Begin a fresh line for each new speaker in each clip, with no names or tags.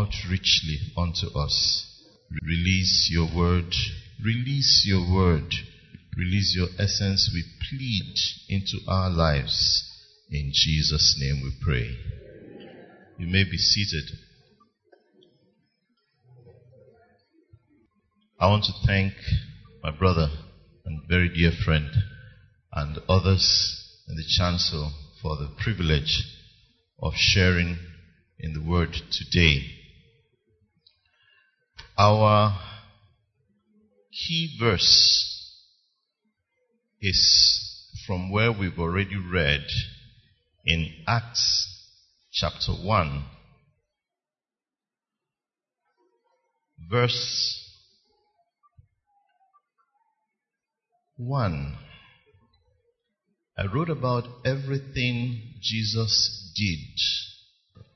out richly unto us. Release your word, release your word, release your essence, we plead into our lives. In Jesus' name we pray. You may be seated. I want to thank my brother and very dear friend and others in the chancel for the privilege of sharing in the word today. Our key verse is from where we've already read in Acts chapter 1, verse 1. I wrote about everything Jesus did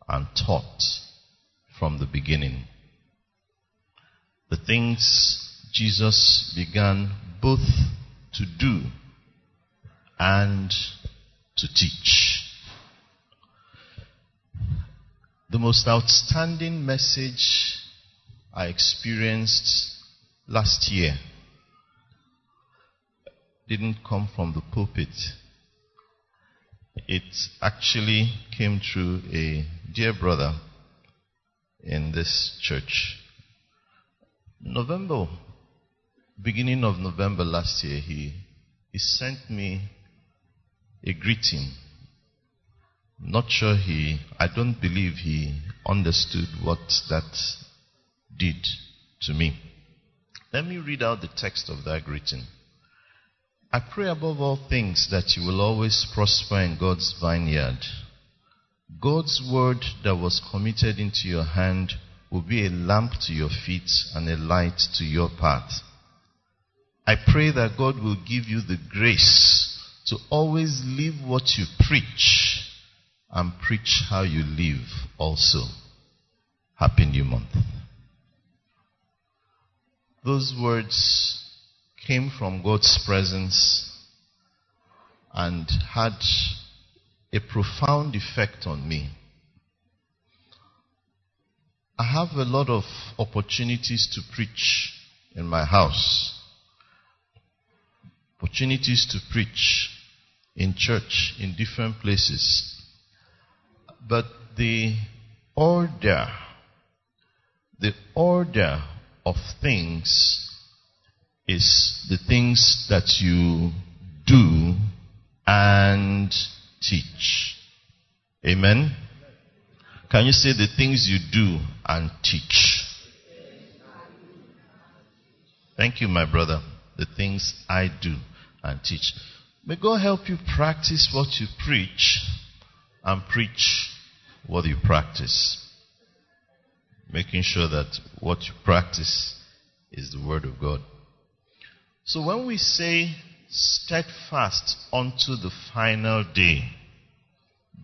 and taught from the beginning. The things Jesus began both to do and to teach. The most outstanding message I experienced last year didn't come from the pulpit. It actually came through a dear brother in this church. November, beginning of November last year, he, he sent me a greeting. Not sure he, I don't believe he understood what that did to me. Let me read out the text of that greeting. I pray above all things that you will always prosper in God's vineyard. God's word that was committed into your hand will be a lamp to your feet and a light to your path. I pray that God will give you the grace to always live what you preach and preach how you live also. Happy New Month. Those words came from God's presence and had a profound effect on me. I have a lot of opportunities to preach in my house, opportunities to preach in church, in different places. But the order, the order of things is the things that you do and teach. Amen? Can you say the things you do and teach? Thank you, my brother. The things I do and teach. May God help you practice what you preach and preach what you practice. Making sure that what you practice is the Word of God. So when we say steadfast unto the final day,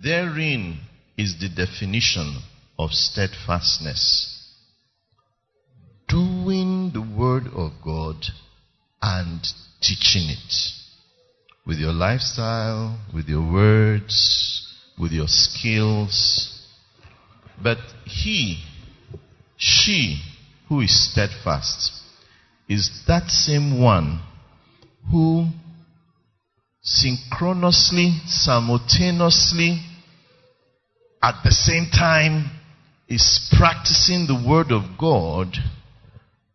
therein is the definition of steadfastness. Doing the Word of God and teaching it. With your lifestyle, with your words, with your skills. But he, she who is steadfast is that same one who synchronously, simultaneously, at the same time is practicing the Word of God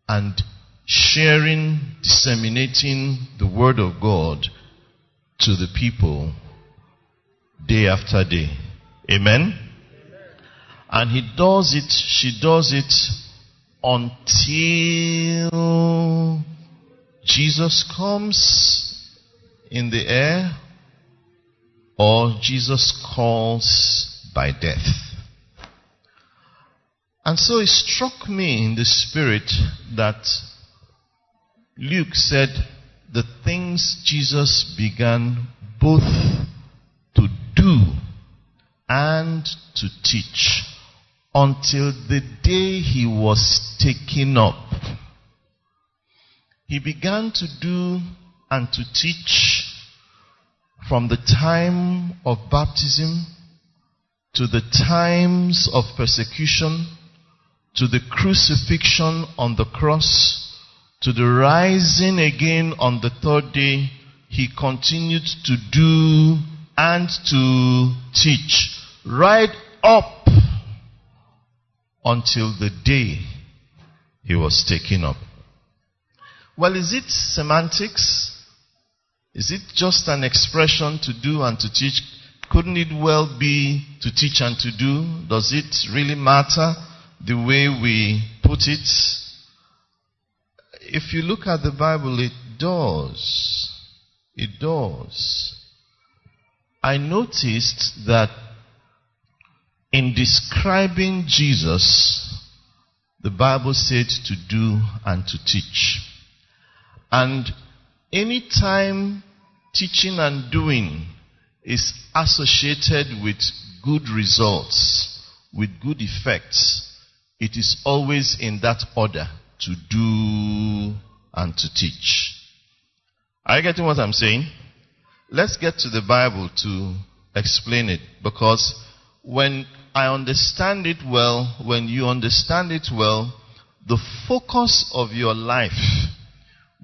and sharing, disseminating the Word of God to the people day after day. Amen? And he does it, she does it until Jesus comes in the air or Jesus calls by death. And so it struck me in the spirit that Luke said the things Jesus began both to do and to teach until the day he was taken up. He began to do and to teach from the time of baptism to the times of persecution to the crucifixion on the cross to the rising again on the third day, he continued to do and to teach right up until the day he was taken up. Well, is it semantics? Is it just an expression to do and to teach? Couldn't it well be to teach and to do? Does it really matter the way we put it? If you look at the Bible, it does. It does. I noticed that in describing Jesus, the Bible said to do and to teach. And any time teaching and doing is associated with good results, with good effects, it is always in that order to do and to teach. Are you getting what I'm saying? Let's get to the Bible to explain it because when I understand it well, when you understand it well, the focus of your life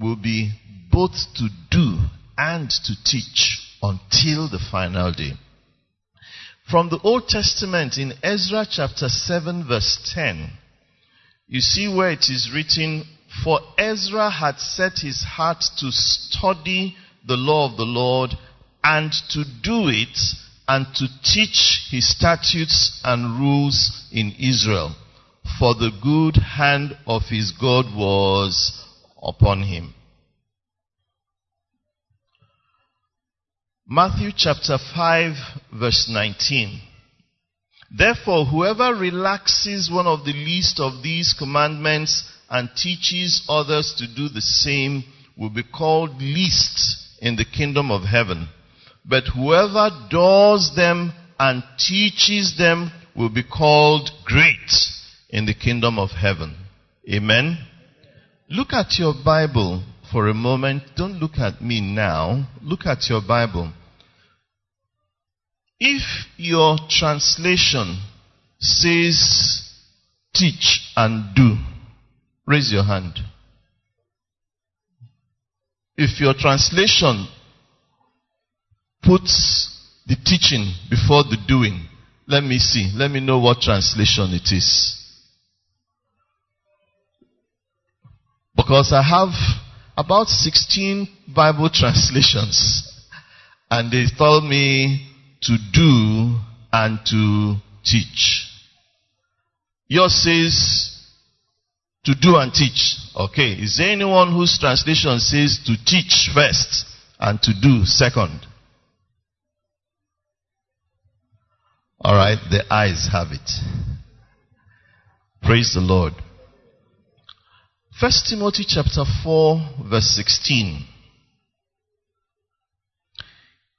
will be both to do and to teach until the final day. From the Old Testament in Ezra chapter 7 verse 10, you see where it is written, For Ezra had set his heart to study the law of the Lord and to do it and to teach his statutes and rules in Israel. For the good hand of his God was upon him. Matthew chapter 5 verse 19. Therefore, whoever relaxes one of the least of these commandments and teaches others to do the same will be called least in the kingdom of heaven. But whoever does them and teaches them will be called great in the kingdom of heaven. Amen. Look at your Bible for a moment. Don't look at me now. Look at your Bible. If your translation says teach and do, raise your hand. If your translation puts the teaching before the doing, let me see. Let me know what translation it is. Because I have about 16 Bible translations. And they told me to do and to teach. Yours says to do and teach. Okay. Is there anyone whose translation says to teach first and to do second? Alright, the ayes have it. Praise the Lord. First Timothy chapter 4 verse 16.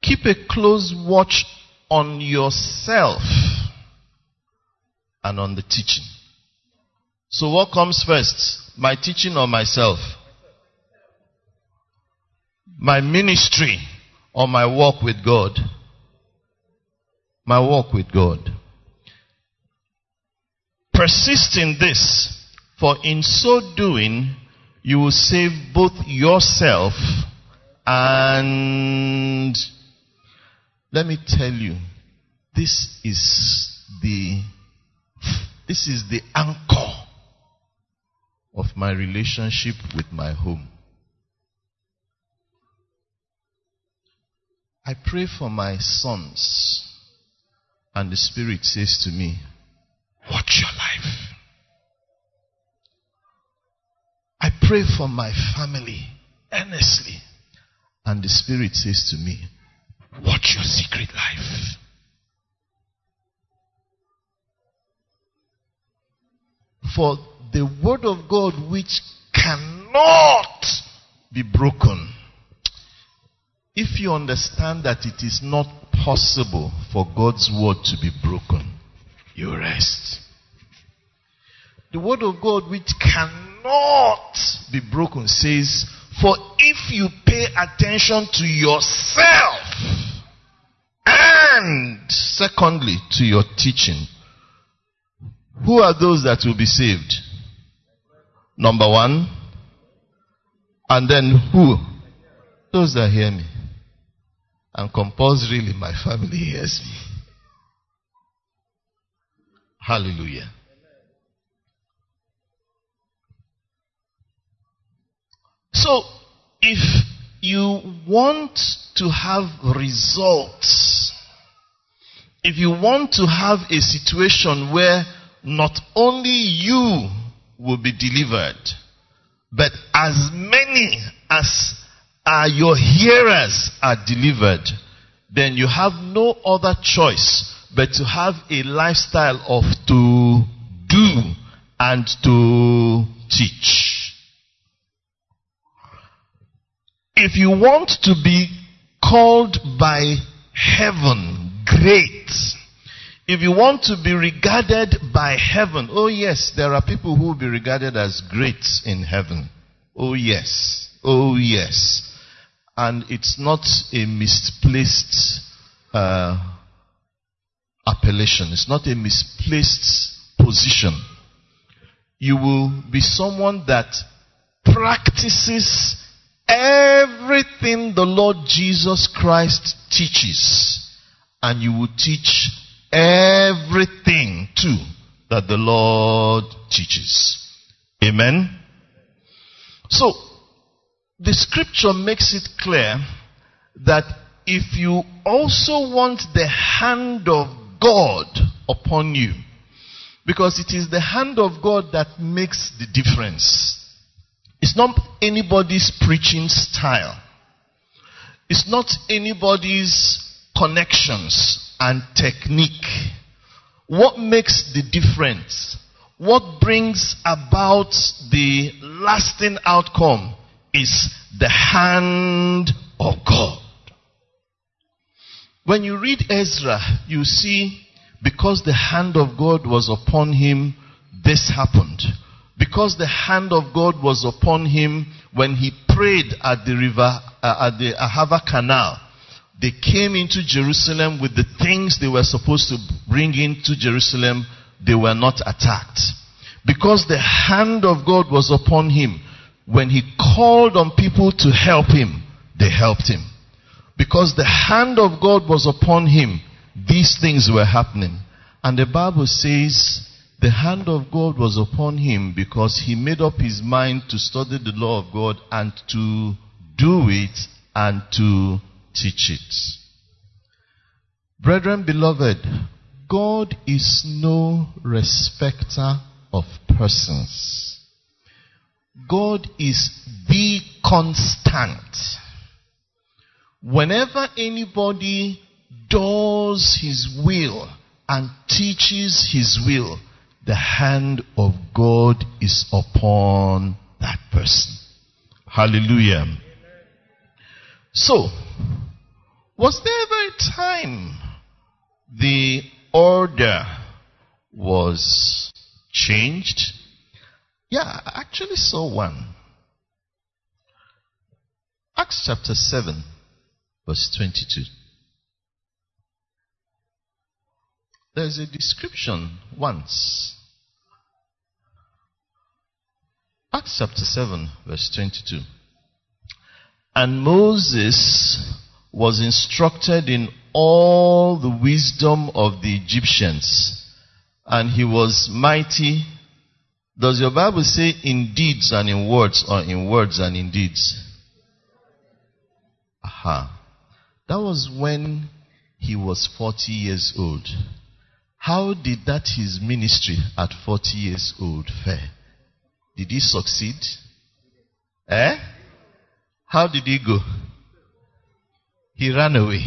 Keep a close watch on yourself and on the teaching. So what comes first? My teaching or myself? My ministry or my walk with God? My walk with God. Persist in this, for in so doing, you will save both yourself and let me tell you, this is the, this is the anchor of my relationship with my home. I pray for my sons, and the Spirit says to me, Watch your life. I pray for my family earnestly, and the Spirit says to me, Watch your secret life. For the word of God which cannot be broken. If you understand that it is not possible for God's word to be broken, you rest. The word of God which cannot be broken says, for if you pay attention to yourself, and secondly to your teaching, who are those that will be saved? Number one. And then who? Those that hear me. And compulsorily my family hears me. Hallelujah. So, if you want to have results, if you want to have a situation where not only you will be delivered, but as many as are your hearers are delivered, then you have no other choice but to have a lifestyle of to do and to teach. If you want to be called by heaven great, if you want to be regarded by heaven, oh yes, there are people who will be regarded as great in heaven. Oh yes. Oh yes. And it's not a misplaced uh, appellation. It's not a misplaced position. You will be someone that practices everything the Lord Jesus Christ teaches. And you will teach everything too that the Lord teaches. Amen. So, the scripture makes it clear that if you also want the hand of God upon you, because it is the hand of God that makes the difference. It's not anybody's preaching style. It's not anybody's connections and technique. What makes the difference? What brings about the lasting outcome is the hand of God. When you read Ezra, you see because the hand of God was upon him, this happened. Because the hand of God was upon him when he prayed at the river, uh, at the Ahava Canal, they came into Jerusalem with the things they were supposed to bring into Jerusalem. They were not attacked. Because the hand of God was upon him, when he called on people to help him, they helped him. Because the hand of God was upon him, these things were happening. And the Bible says the hand of God was upon him because he made up his mind to study the law of God and to do it and to teach it. Brethren, beloved, God is no respecter of persons. God is the constant. Whenever anybody does his will and teaches his will, the hand of God is upon that person. Hallelujah. So, was there ever a time the order was changed? Yeah, I actually saw one. Acts chapter 7, verse 22. There's a description once. Acts chapter 7, verse 22. And Moses was instructed in all the wisdom of the Egyptians, and he was mighty. Does your Bible say in deeds and in words, or in words and in deeds? Aha. That was when he was 40 years old. How did that his ministry at 40 years old fare? Did he succeed? Eh? How did he go? He ran away.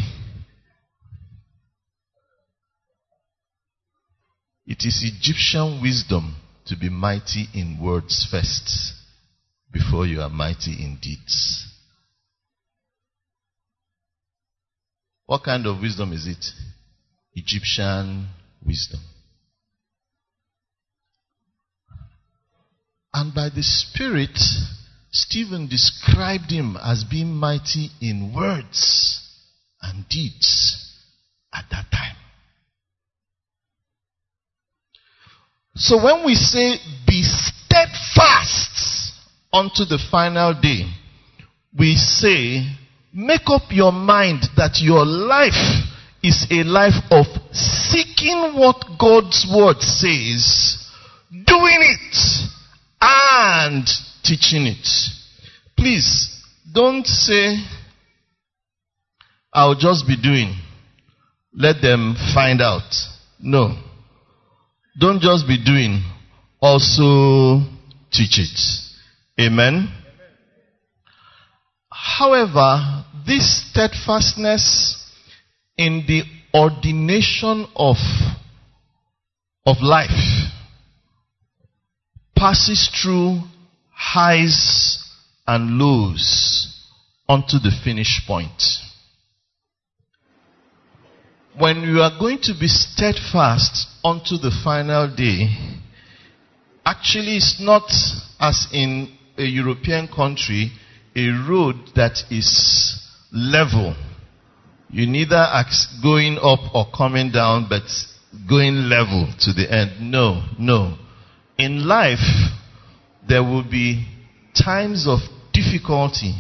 It is Egyptian wisdom to be mighty in words first before you are mighty in deeds. What kind of wisdom is it? Egyptian wisdom. And by the Spirit, Stephen described him as being mighty in words and deeds at that time. So when we say, be steadfast unto the final day, we say, make up your mind that your life is a life of seeking what God's word says, doing it, and teaching it. Please don't say, I'll just be doing. Let them find out. No. Don't just be doing, also teach it. Amen. However, this steadfastness in the ordination of, of life passes through highs and lows onto the finish point. When you are going to be steadfast unto the final day, actually it's not as in a European country, a road that is level. You neither going up or coming down, but going level to the end. No, no. In life, there will be times of difficulty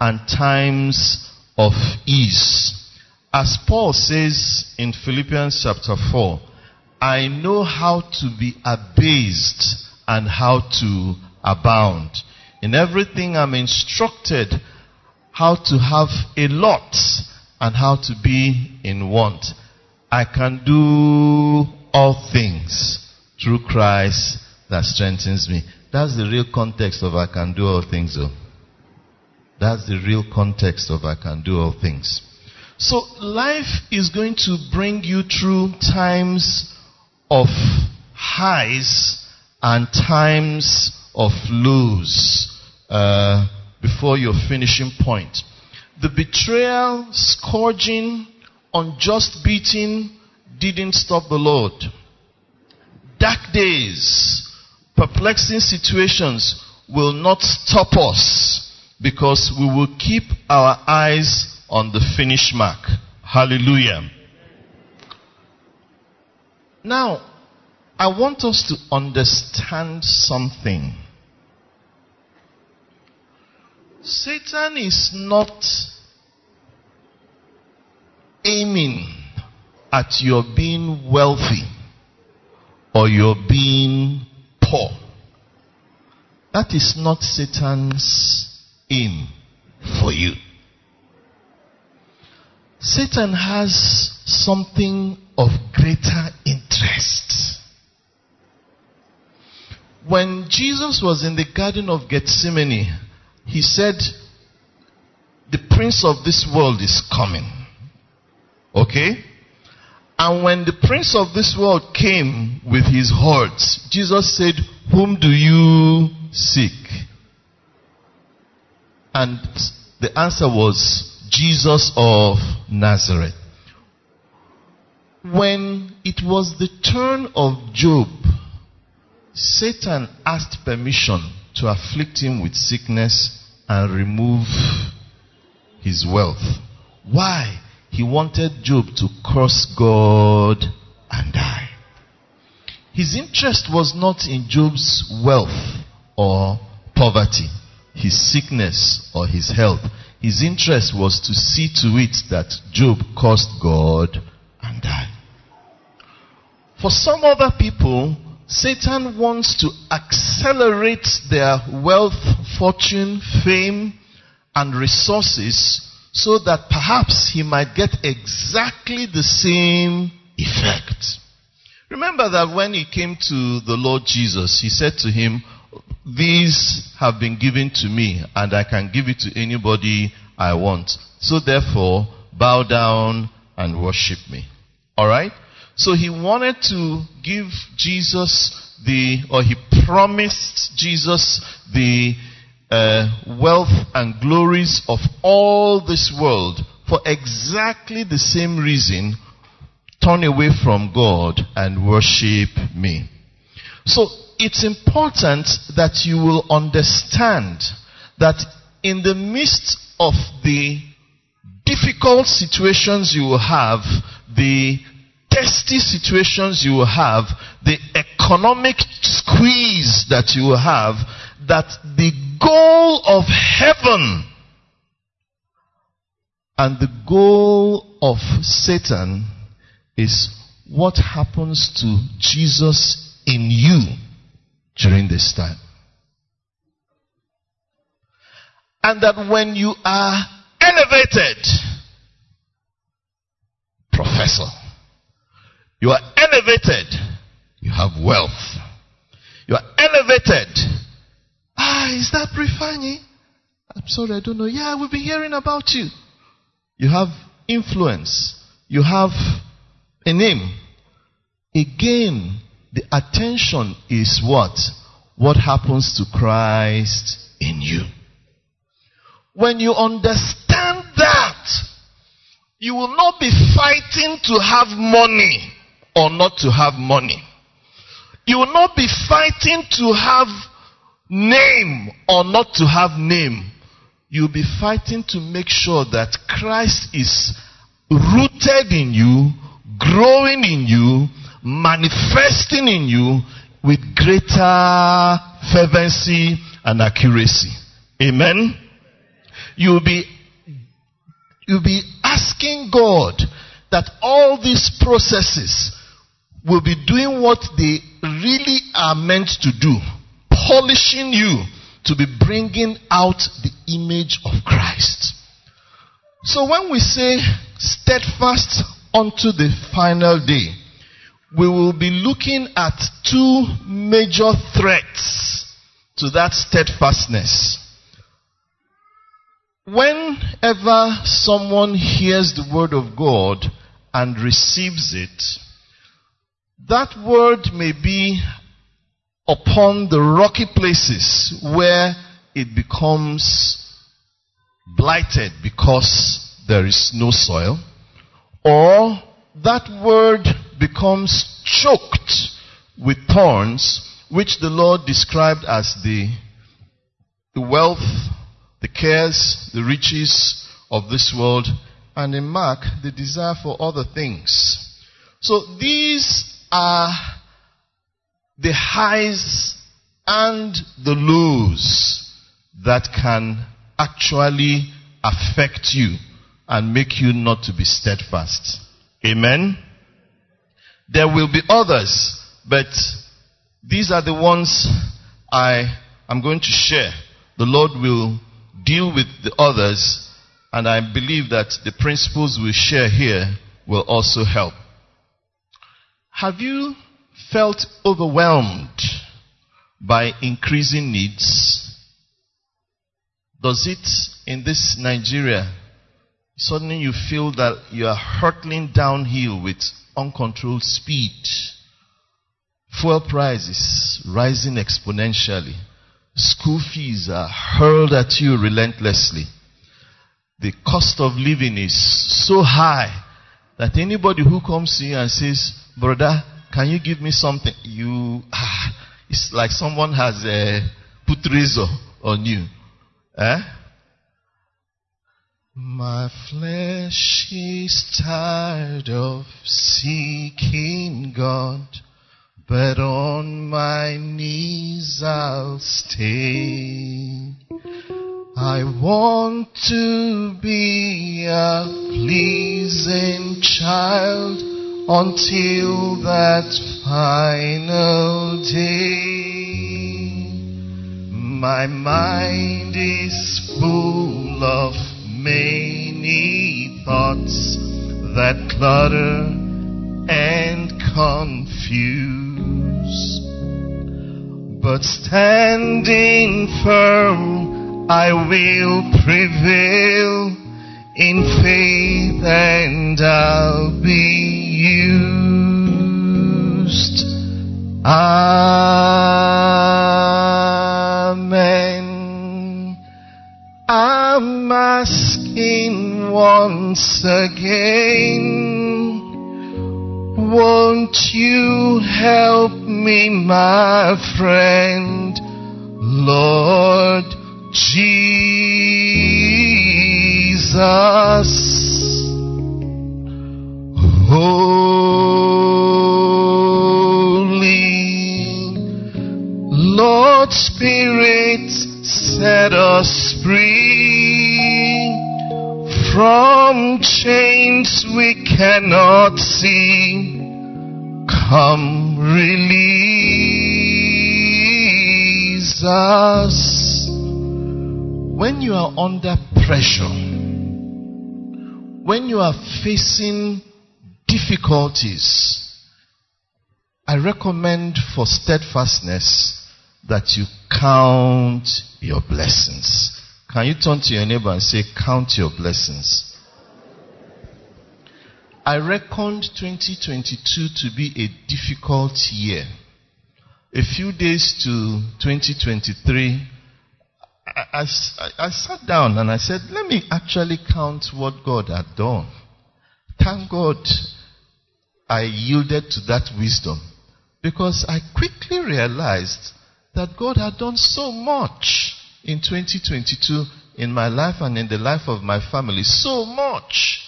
and times of ease. As Paul says in Philippians chapter 4, I know how to be abased and how to abound. In everything I'm instructed how to have a lot and how to be in want. I can do all things through Christ that strengthens me. That's the real context of I can do all things though. That's the real context of I can do all things. So life is going to bring you through times of highs and times of lows uh, before your finishing point. The betrayal, scourging, unjust beating didn't stop the Lord. Dark days, perplexing situations will not stop us because we will keep our eyes on the finish mark. Hallelujah. Now, I want us to understand something. Satan is not aiming at your being wealthy or your being poor. That is not Satan's aim for you. Satan has something of greater interest. When Jesus was in the Garden of Gethsemane, he said, The prince of this world is coming. Okay? And when the prince of this world came with his hordes, Jesus said, Whom do you seek? And the answer was, Jesus of Nazareth. When it was the turn of Job, Satan asked permission to afflict him with sickness and remove his wealth. Why? He wanted Job to curse God and die. His interest was not in Job's wealth or poverty, his sickness or his health. His interest was to see to it that Job cursed God and died. For some other people, Satan wants to accelerate their wealth, fortune, fame, and resources so that perhaps he might get exactly the same effect. Remember that when he came to the Lord Jesus, he said to him, These have been given to me, and I can give it to anybody I want. So therefore, bow down and worship me. Alright? So he wanted to give Jesus the, or he promised Jesus the uh, wealth and glories of all this world for exactly the same reason turn away from God and worship me. So it's important that you will understand that in the midst of the difficult situations you will have, the testy situations you will have, the economic squeeze that you will have, that the goal of heaven and the goal of Satan is what happens to Jesus in you during this time. And that when you are elevated, professor, you are elevated, you have wealth. You are elevated. Ah, is that Brifanyi? I'm sorry, I don't know. Yeah, we've been hearing about you. You have influence. You have a name. Again, the attention is what? What happens to Christ in you. When you understand that, you will not be fighting to have money or not to have money. You will not be fighting to have name or not to have name. You'll be fighting to make sure that Christ is rooted in you, growing in you, manifesting in you with greater fervency and accuracy. Amen. You'll be, you'll be asking God that all these processes will be doing what they really are meant to do, polishing you to be bringing out the image of Christ. So when we say steadfast unto the final day, we will be looking at two major threats to that steadfastness. Whenever someone hears the word of God and receives it, that word may be upon the rocky places where it becomes blighted because there is no soil, or that word becomes choked with thorns, which the Lord described as the, the wealth, the cares, the riches of this world, and in Mark, the desire for other things. So these are the highs and the lows that can actually affect you and make you not to be steadfast. Amen. There will be others, but these are the ones I am going to share. The Lord will deal with the others, and I believe that the principles we share here will also help. Have you felt overwhelmed by increasing needs? Does it in this Nigeria suddenly you feel that you are hurtling downhill with uncontrolled speed? Fuel prices rising exponentially. School fees are hurled at you relentlessly. The cost of living is so high that anybody who comes to you and says, brother, can you give me something? You, ah, it's like someone has uh, put razor on you. Eh? My flesh is tired of seeking God, but on my knees I'll stay. I want to be a pleasing child until that final day. My mind is full of many thoughts that clutter and confuse. But standing firm, I will prevail in faith and I'll be used. Amen. I'm asking once again, won't you help me, my friend, Lord Jesus? Jesus. Holy Lord Spirit, set us free from chains we cannot see. Come release us. When you are under pressure, when you are facing difficulties, I recommend for steadfastness that you count your blessings. Can you turn to your neighbor and say, Count your blessings? I reckoned 2022 to be a difficult year. A few days to 2023, I, I, I, sat down and I said, let me actually count what God had done. Thank God I yielded to that wisdom because I quickly realized that God had done so much in 2022 in my life and in the life of my family. So much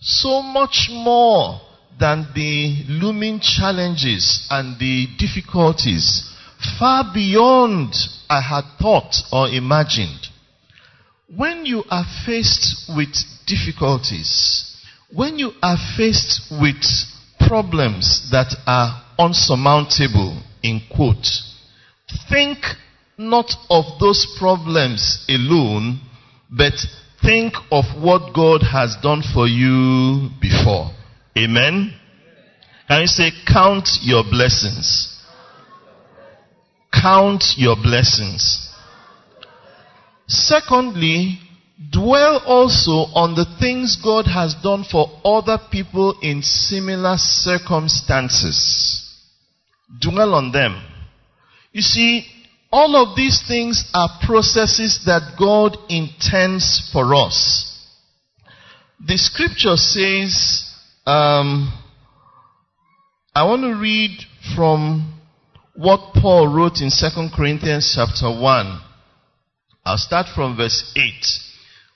so much more than the looming challenges and the difficulties, far beyond I had thought or imagined. When you are faced with difficulties, when you are faced with problems that are unsurmountable, in quote, think not of those problems alone, but Think of what God has done for you before. Amen. Can you say, count your blessings? Count your blessings. Secondly, dwell also on the things God has done for other people in similar circumstances. Dwell on them. You see, all of these things are processes that God intends for us. The scripture says, um, I want to read from what Paul wrote in 2 Corinthians chapter 1. I'll start from verse 8.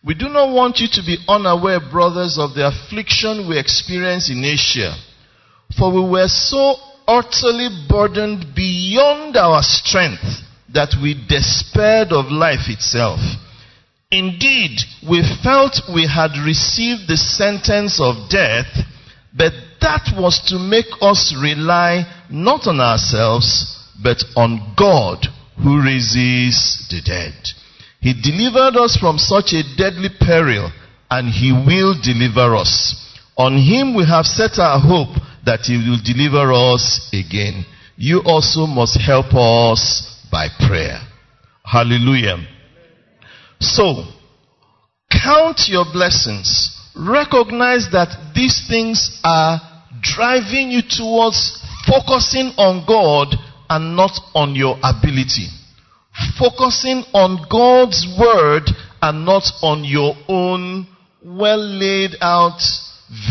We do not want you to be unaware, brothers, of the affliction we experienced in Asia. For we were so utterly burdened beyond our strength that we despaired of life itself. Indeed, we felt we had received the sentence of death, but that was to make us rely not on ourselves, but on God who raises the dead. He delivered us from such a deadly peril, and He will deliver us. On Him we have set our hope that He will deliver us again. You also must help us by prayer. Hallelujah. So, count your blessings. Recognize that these things are driving you towards focusing on God and not on your ability. Focusing on God's word and not on your own well laid out,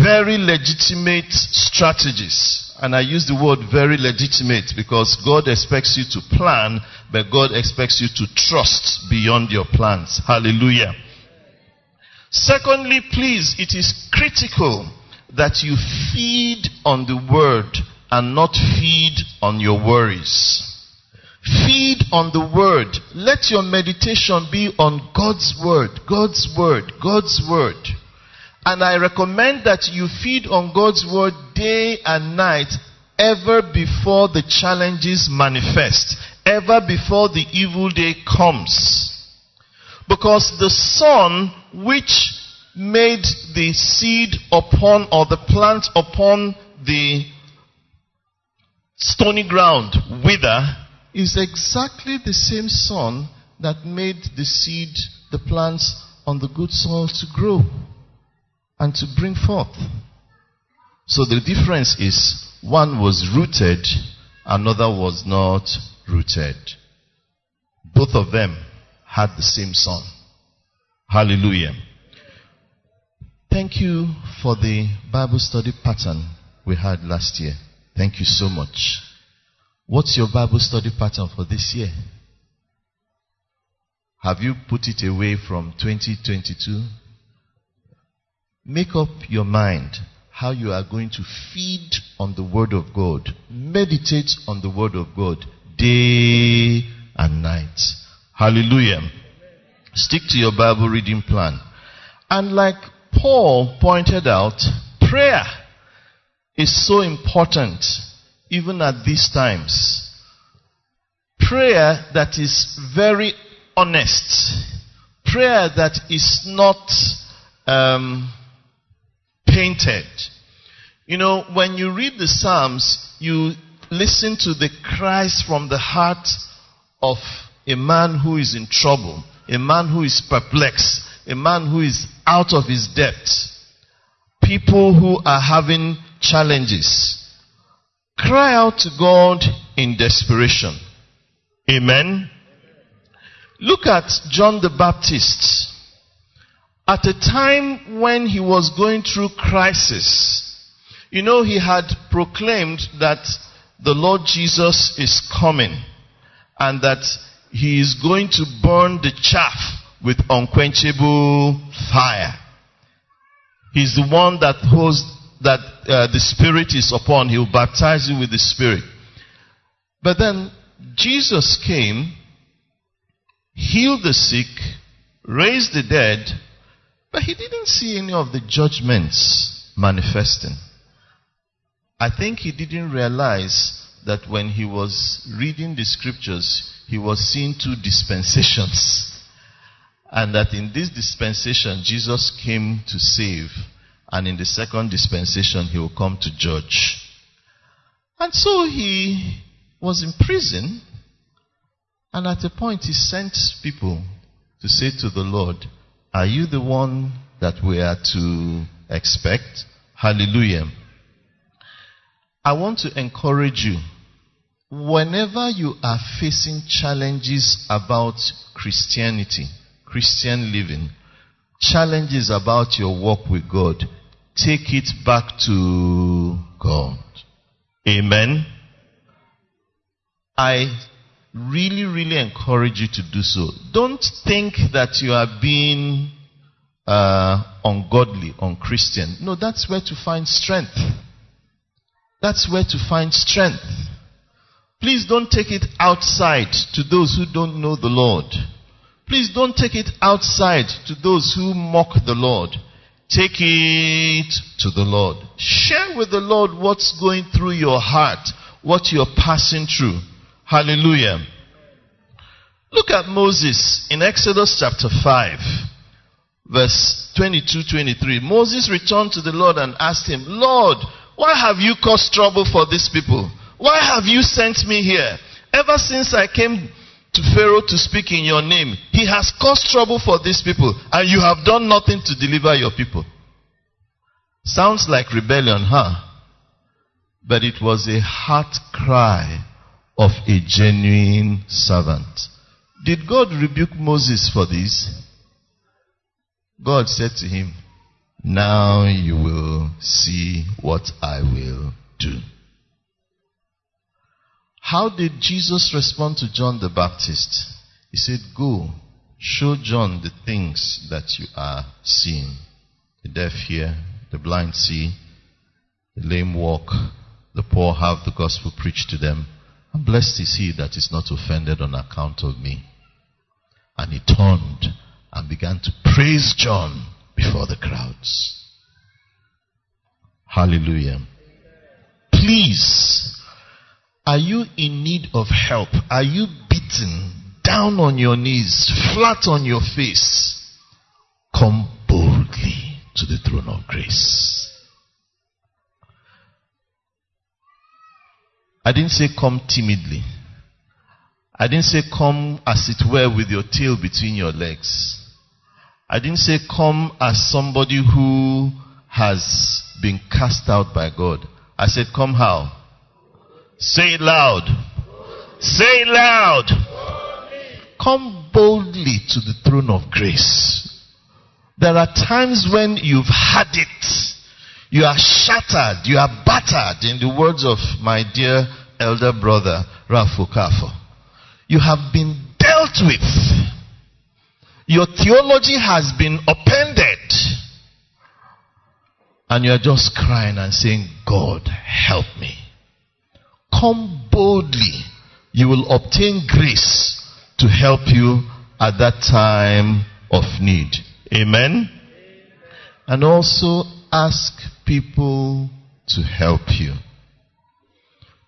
very legitimate strategies. And I use the word very legitimate because God expects you to plan, but God expects you to trust beyond your plans. Hallelujah. Secondly, please, it is critical that you feed on the word and not feed on your worries. Feed on the word. Let your meditation be on God's word, God's word, God's word. And I recommend that you feed on God's word day and night ever before the challenges manifest, ever before the evil day comes. Because the sun which made the seed upon or the plant upon the stony ground wither is exactly the same sun that made the seed, the plants on the good soil to grow and to bring forth. So the difference is one was rooted, another was not rooted. Both of them had the same sun. Hallelujah. Thank you for the Bible study pattern we had last year. Thank you so much. What's your Bible study pattern for this year? Have you put it away from 2022? Make up your mind how you are going to feed on the Word of God. Meditate on the Word of God day and night. Hallelujah. Stick to your Bible reading plan. And like Paul pointed out, prayer is so important even at these times. Prayer that is very honest. Prayer that is not um, painted. You know, when you read the Psalms, you listen to the cries from the heart of a man who is in trouble, a man who is perplexed, a man who is out of his depth, people who are having challenges. Cry out to God in desperation. Amen. Look at John the Baptist. At a time when he was going through crisis, you know, he had proclaimed that the Lord Jesus is coming and that he is going to burn the chaff with unquenchable fire. He's the one that holds that uh, the Spirit is upon. He will baptize you with the Spirit. But then Jesus came, healed the sick, raised the dead, but he didn't see any of the judgments manifesting. I think he didn't realize that when he was reading the scriptures, he was seeing two dispensations. And that in this dispensation, Jesus came to save. And in the second dispensation, he will come to judge. And so he was in prison. And at a point, he sent people to say to the Lord, Are you the one that we are to expect? Hallelujah. I want to encourage you whenever you are facing challenges about Christianity, Christian living, challenges about your walk with God, take it back to God. Amen. I really, really encourage you to do so. Don't think that you are being uh, ungodly, unchristian. No, that's where to find strength. That's where to find strength. Please don't take it outside to those who don't know the Lord. Please don't take it outside to those who mock the Lord. Take it to the Lord. Share with the Lord what's going through your heart, what you're passing through. Hallelujah. Look at Moses in Exodus chapter 5, verse 22 23. Moses returned to the Lord and asked him, Lord, why have you caused trouble for these people? Why have you sent me here? Ever since I came to Pharaoh to speak in your name, he has caused trouble for these people, and you have done nothing to deliver your people. Sounds like rebellion, huh? But it was a heart cry of a genuine servant. Did God rebuke Moses for this? God said to him, Now you will see what I will do. How did Jesus respond to John the Baptist? He said, Go, show John the things that you are seeing. The deaf hear, the blind see, the lame walk, the poor have the gospel preached to them. And blessed is he that is not offended on account of me. And he turned and began to praise John before the crowds. Hallelujah. Please are you in need of help? Are you beaten down on your knees, flat on your face? Come boldly to the throne of grace. I didn't say come timidly. I didn't say come as it were with your tail between your legs. I didn't say come as somebody who has been cast out by God. I said come how? Say it loud. Say it loud. Come boldly to the throne of grace. There are times when you've had it. You are shattered. You are battered, in the words of my dear elder brother, Rafu Kafo. You have been dealt with. Your theology has been upended. And you are just crying and saying, God, help me. Come boldly. You will obtain grace to help you at that time of need. Amen. And also, ask people to help you.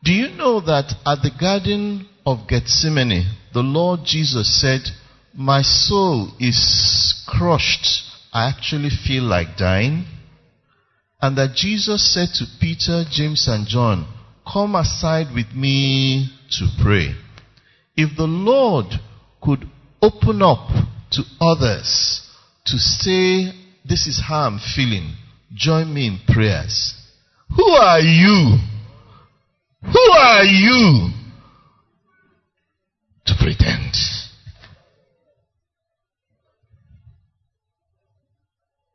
Do you know that at the Garden of Gethsemane, the Lord Jesus said, My soul is crushed. I actually feel like dying. And that Jesus said to Peter, James, and John, Come aside with me to pray. If the Lord could open up to others to say, This is how I'm feeling, join me in prayers. Who are you? Who are you to pretend?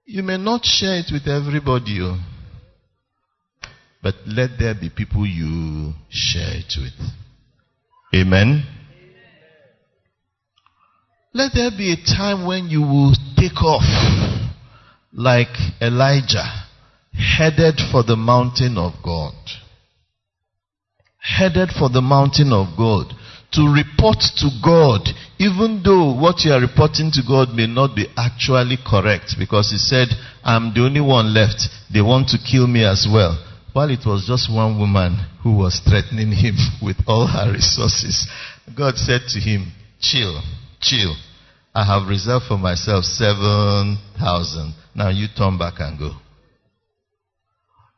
You may not share it with everybody, oh, but let there be people you share it with. Amen. Let there be a time when you will take off like Elijah, headed for the mountain of God. Headed for the mountain of God to report to God, even though what you are reporting to God may not be actually correct, because He said, I'm the only one left. They want to kill me as well. While it was just one woman who was threatening him with all her resources, God said to him, Chill, chill. I have reserved for myself 7,000. Now you turn back and go.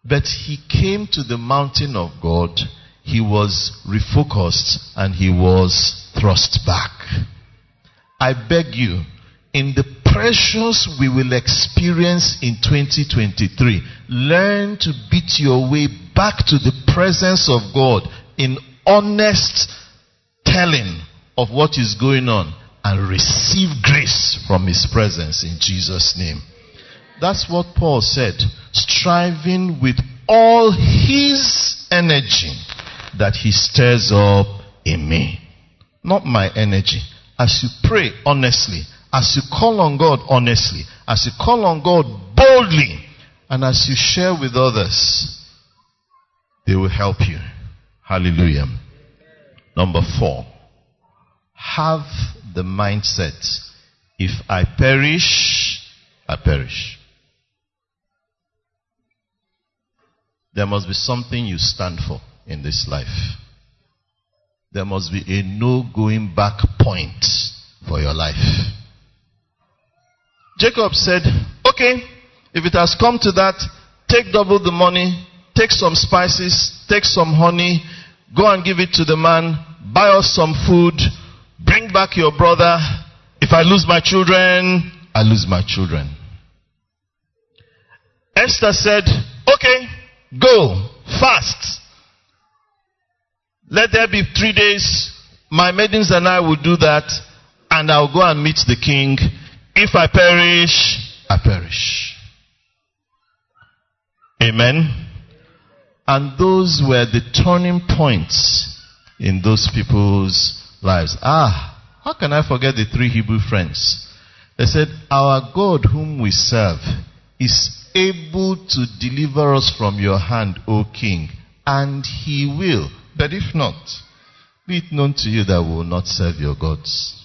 But he came to the mountain of God he was refocused and he was thrust back. I beg you, in the pressures we will experience in 2023, learn to beat your way back to the presence of God in honest telling of what is going on and receive grace from his presence in Jesus' name. That's what Paul said, striving with all his energy that He stirs up in me. Not my energy. As you pray honestly, as you call on God honestly, as you call on God boldly, and as you share with others, they will help you. Hallelujah. Number four, have the mindset if I perish, I perish. There must be something you stand for in this life. There must be a no going back point for your life. Jacob said, Okay, if it has come to that, take double the money, take some spices, take some honey, go and give it to the man, buy us some food, bring back your brother. If I lose my children, I lose my children. Esther said, Okay, go, fast, let there be three days. My maidens and I will do that, and I'll go and meet the king. If I perish, I perish. Amen. And those were the turning points in those people's lives. Ah, how can I forget the three Hebrew friends? They said, Our God, whom we serve, is able to deliver us from your hand, O king, and he will. But if not, be it known to you that we will not serve your gods.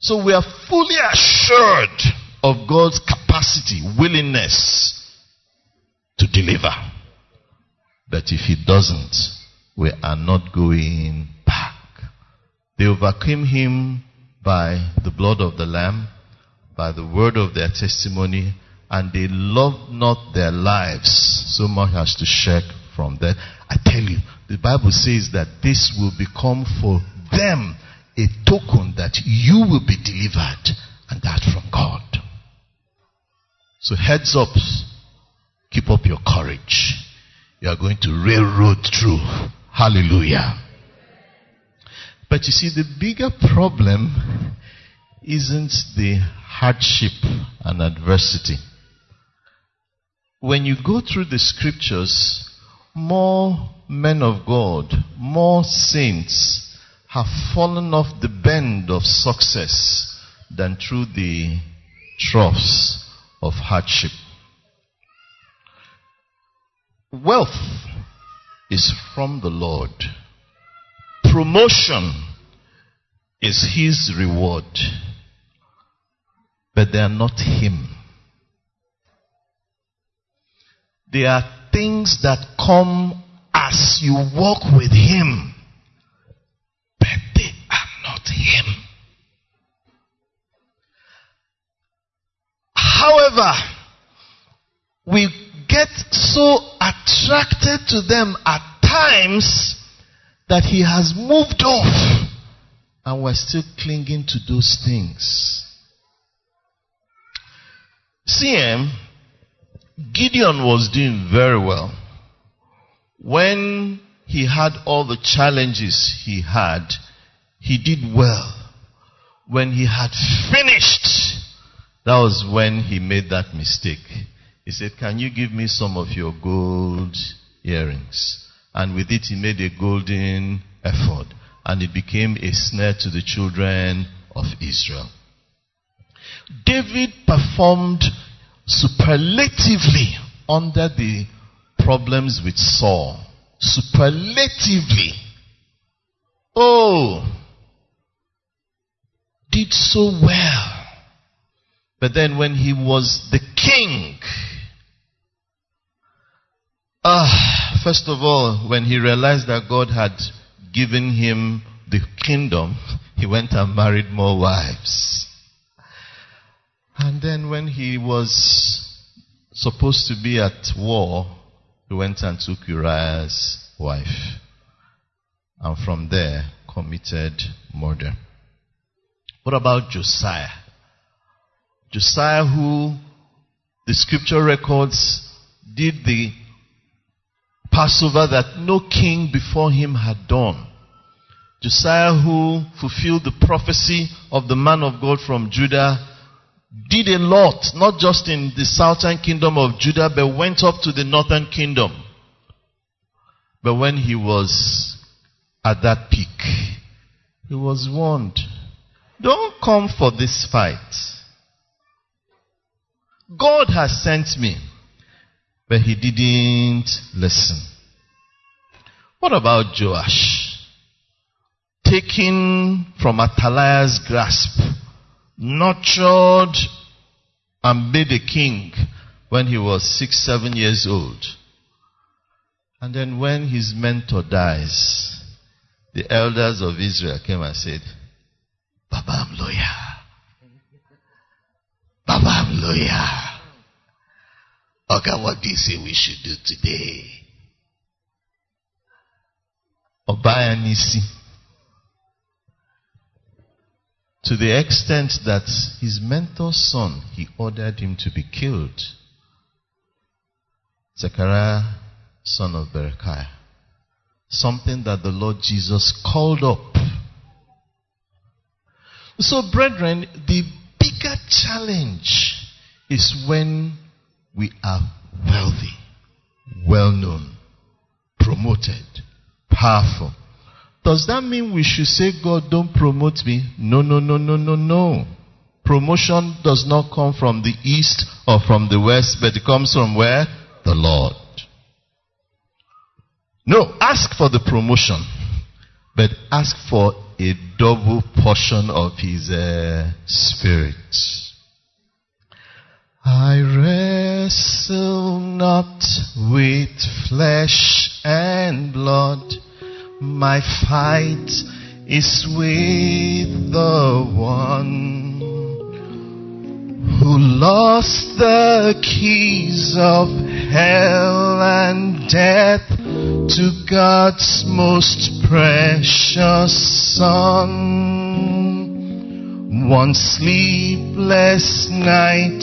So we are fully assured of God's capacity, willingness to deliver. But if He doesn't, we are not going back. They overcame Him by the blood of the Lamb, by the word of their testimony, and they loved not their lives so much as to shirk from them. I tell you, the Bible says that this will become for them a token that you will be delivered, and that from God. So, heads up, keep up your courage. You are going to railroad through. Hallelujah. But you see, the bigger problem isn't the hardship and adversity. When you go through the scriptures, more men of God, more saints have fallen off the bend of success than through the troughs of hardship. Wealth is from the Lord. Promotion is His reward. But they are not Him. They are things that come as you walk with Him, but they are not Him. However, we get so attracted to them at times that He has moved off and we're still clinging to those things. CM, Gideon was doing very well. When he had all the challenges he had, he did well. When he had finished, that was when he made that mistake. He said, Can you give me some of your gold earrings? And with it, he made a golden ephod. And it became a snare to the children of Israel. David performed superlatively under the problems with Saul. Superlatively. Oh, did so well. But then when he was the king, ah, first of all, when he realized that God had given him the kingdom, he went and married more wives. And then when he was supposed to be at war, he went and took Uriah's wife. And from there committed murder. What about Josiah? Josiah, who the scripture records did the Passover that no king before him had done. Josiah, who fulfilled the prophecy of the man of God from Judah did a lot, not just in the southern kingdom of Judah, but went up to the northern kingdom. But when he was at that peak, he was warned, don't come for this fight. God has sent me. But he didn't listen. What about Joash? Taken from Athaliah's grasp nurtured and made a king when he was six, seven years old. And then when his mentor dies, the elders of Israel came and said, Baba, lawyer. Baba, lawyer. Okay, what do you say we should do today? Obaya Nisi. To the extent that his mentor's son, he ordered him to be killed. Zechariah, son of Berechiah. Something that the Lord Jesus called up. So, brethren, the bigger challenge is when we are wealthy, well known, promoted, powerful, does that mean we should say, God, don't promote me? No, no, no, no, no, no. Promotion does not come from the east or from the west, but it comes from where? The Lord. No, ask for the promotion, but ask for a double portion of His uh, Spirit. I wrestle not with flesh and blood my fight is with the one who lost the keys of hell and death to God's most precious Son. One sleepless night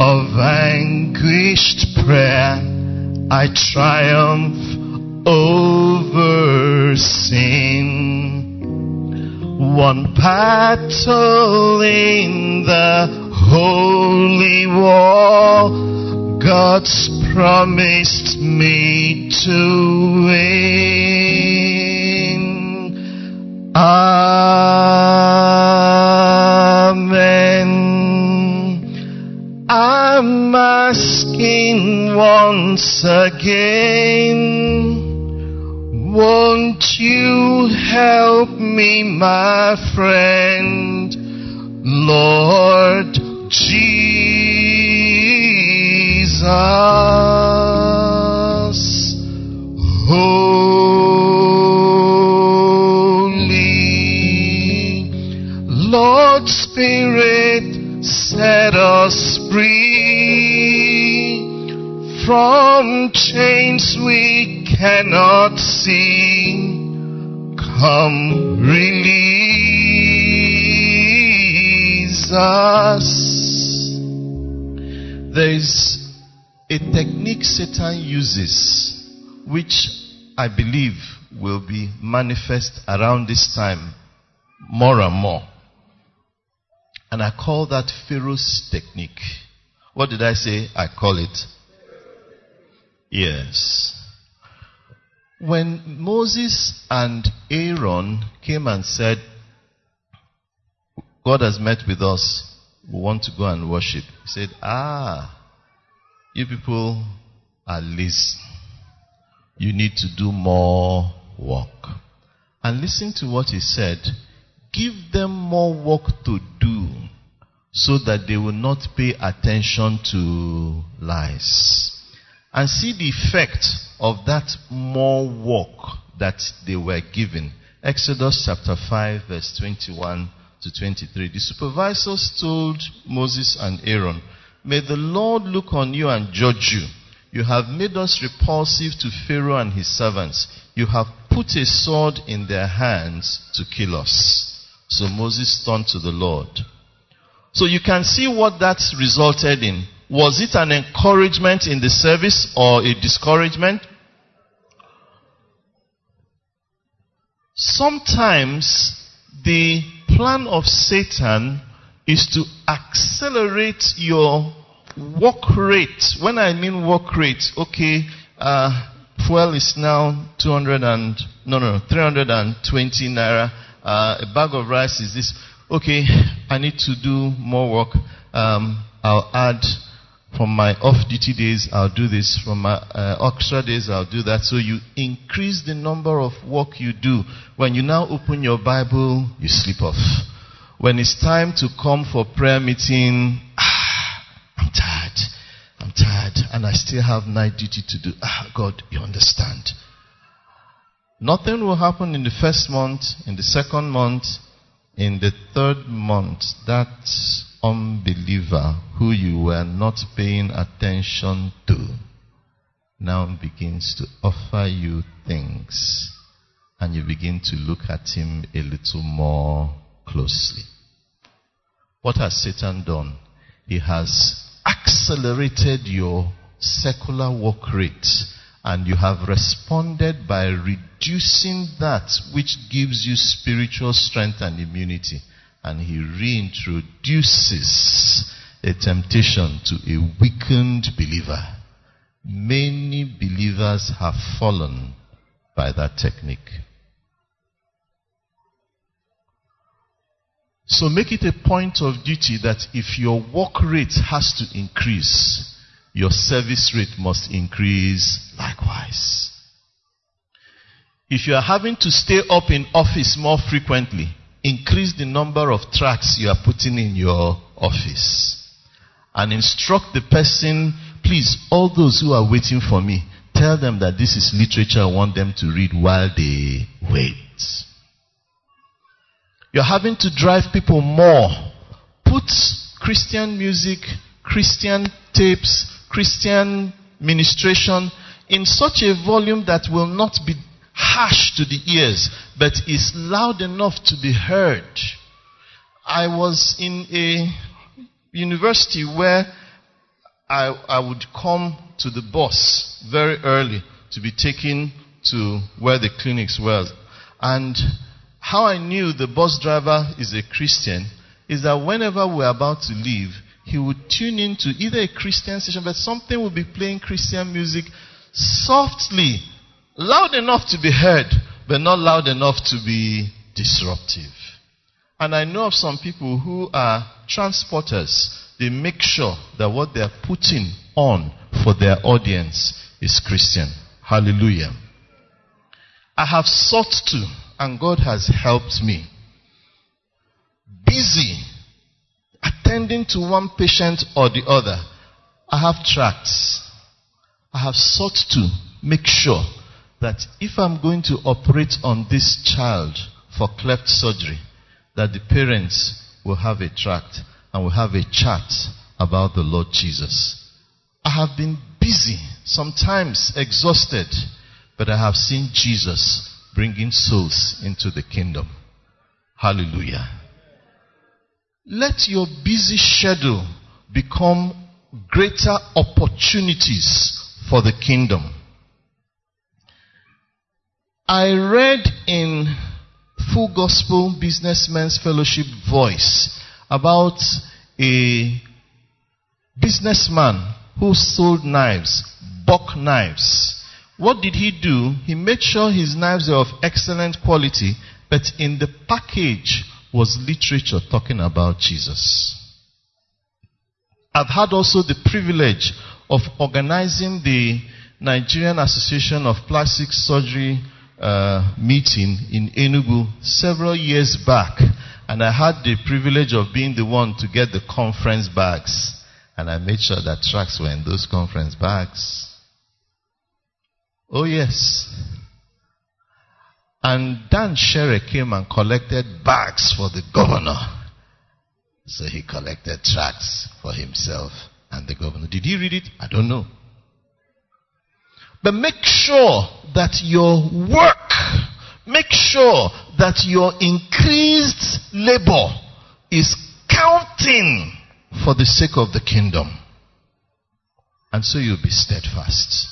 of anguished prayer, I triumph over sin. One battle in the holy war, God's promised me to win. Amen. am asking once again, won't you help me, my friend, Lord Jesus? Holy Lord Spirit set us free from chains we cannot see. Come release us. There is a technique Satan uses, which I believe will be manifest around this time more and more. And I call that Pharaoh's technique. What did I say? I call it. Yes. When Moses and Aaron came and said, God has met with us, we want to go and worship. He said, Ah, you people are lazy. You need to do more work. And listen to what he said. Give them more work to do so that they will not pay attention to lies. And see the effect of that more work that they were given. Exodus chapter 5 verse 21 to 23. The supervisors told Moses and Aaron, May the Lord look on you and judge you. You have made us repulsive to Pharaoh and his servants. You have put a sword in their hands to kill us. So Moses turned to the Lord. So you can see what that resulted in. Was it an encouragement in the service or a discouragement? Sometimes the plan of Satan is to accelerate your work rate. When I mean work rate, okay, uh, fuel is now 200 and, no, no, 320 naira. Uh, a bag of rice is this. Okay, I need to do more work. Um, I'll add from my off-duty days, I'll do this. From my uh, extra days, I'll do that. So you increase the number of work you do. When you now open your Bible, you sleep off. When it's time to come for prayer meeting, ah, I'm tired. I'm tired. And I still have night duty to do. Ah, God, you understand. Nothing will happen in the first month, in the second month, in the third month. That unbeliever who you were not paying attention to now begins to offer you things and you begin to look at him a little more closely. What has Satan done? He has accelerated your secular work rate and you have responded by reducing that which gives you spiritual strength and immunity and he reintroduces a temptation to a weakened believer. Many believers have fallen by that technique. So make it a point of duty that if your work rate has to increase, your service rate must increase likewise. If you are having to stay up in office more frequently, increase the number of tracts you are putting in your office. And instruct the person, please, all those who are waiting for me, tell them that this is literature I want them to read while they wait. You're having to drive people more. Put Christian music, Christian tapes, Christian ministration in such a volume that will not be harsh to the ears, but is loud enough to be heard. I was in a university where I, I would come to the bus very early to be taken to where the clinics were. And how I knew the bus driver is a Christian is that whenever we we're about to leave, he would tune into either a Christian station, but something would be playing Christian music softly Loud enough to be heard, but not loud enough to be disruptive. And I know of some people who are transporters. They make sure that what they are putting on for their audience is Christian. Hallelujah. I have sought to, and God has helped me. Busy attending to one patient or the other. I have tracts. I have sought to make sure that if I'm going to operate on this child for cleft surgery, that the parents will have a tract and will have a chat about the Lord Jesus. I have been busy sometimes exhausted, but I have seen Jesus bringing souls into the kingdom. Hallelujah. Let your busy schedule become greater opportunities for the kingdom. I read in Full Gospel Businessmen's Fellowship Voice about a businessman who sold knives, buck knives. What did he do? He made sure his knives were of excellent quality, but in the package was literature talking about Jesus. I've had also the privilege of organizing the Nigerian Association of Plastic Surgery uh, meeting in Enugu several years back, and I had the privilege of being the one to get the conference bags, and I made sure that tracts were in those conference bags. Oh yes. And Dan Shere came and collected bags for the governor. So he collected tracts for himself and the governor. Did he read it? I don't know. But make sure that your work, make sure that your increased labor is counting for the sake of the kingdom. And so you'll be steadfast.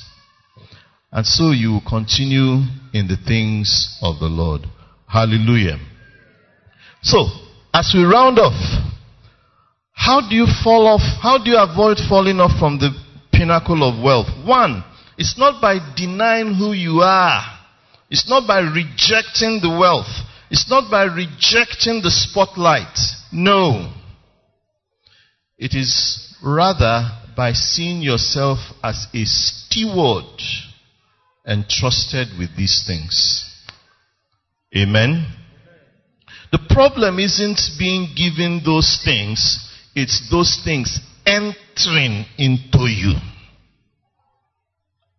And so you will continue in the things of the Lord. Hallelujah. So, as we round off, how do you fall off? How do you avoid falling off from the pinnacle of wealth? One, it's not by denying who you are. It's not by rejecting the wealth. It's not by rejecting the spotlight. No. It is rather by seeing yourself as a steward entrusted with these things. Amen. The problem isn't being given those things, it's those things entering into you.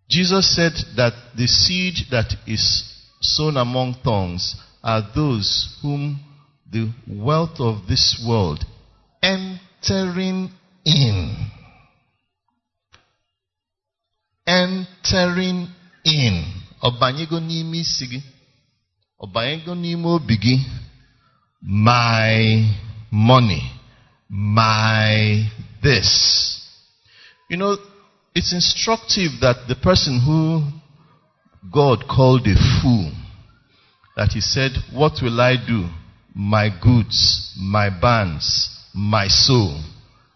Jesus said that the seed that is sown among thorns are those whom the wealth of this world entering in. Entering in. Ọbanyego n'ime isi. Ọbanyego n'ime obi. My money. My this. You know, it's instructive that the person who God called a fool, that he said, What will I do? My goods, my bands, my soul,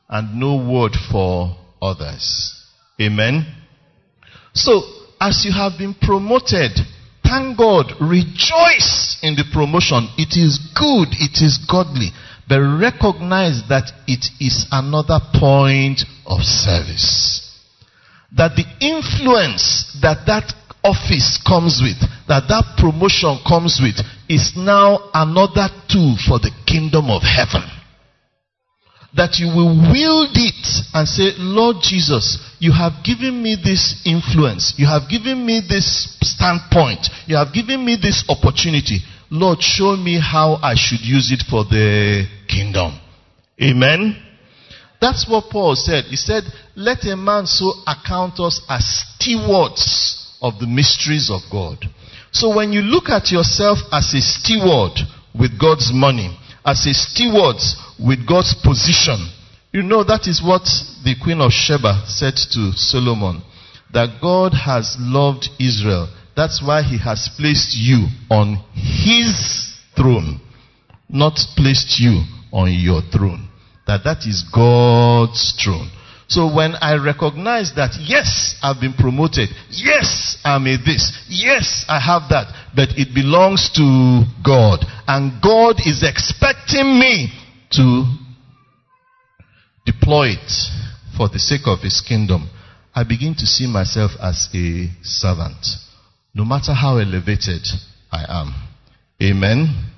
and no word for others. Amen. So, as you have been promoted, thank God, rejoice in the promotion. It is good, it is godly, but recognize that it is another point of service that the influence that that office comes with, that that promotion comes with, is now another tool for the kingdom of heaven. That you will wield it and say, Lord Jesus, you have given me this influence. You have given me this standpoint. You have given me this opportunity. Lord, show me how I should use it for the kingdom. Amen. That's what Paul said. He said, Let a man so account us as stewards of the mysteries of God. So when you look at yourself as a steward with God's money, as a steward with God's position, you know that is what the Queen of Sheba said to Solomon that God has loved Israel. That's why he has placed you on his throne, not placed you on your throne that that is God's throne. So when I recognize that, yes, I've been promoted. Yes, I'm a this. Yes, I have that. But it belongs to God. And God is expecting me to deploy it for the sake of His kingdom. I begin to see myself as a servant. No matter how elevated I am. Amen.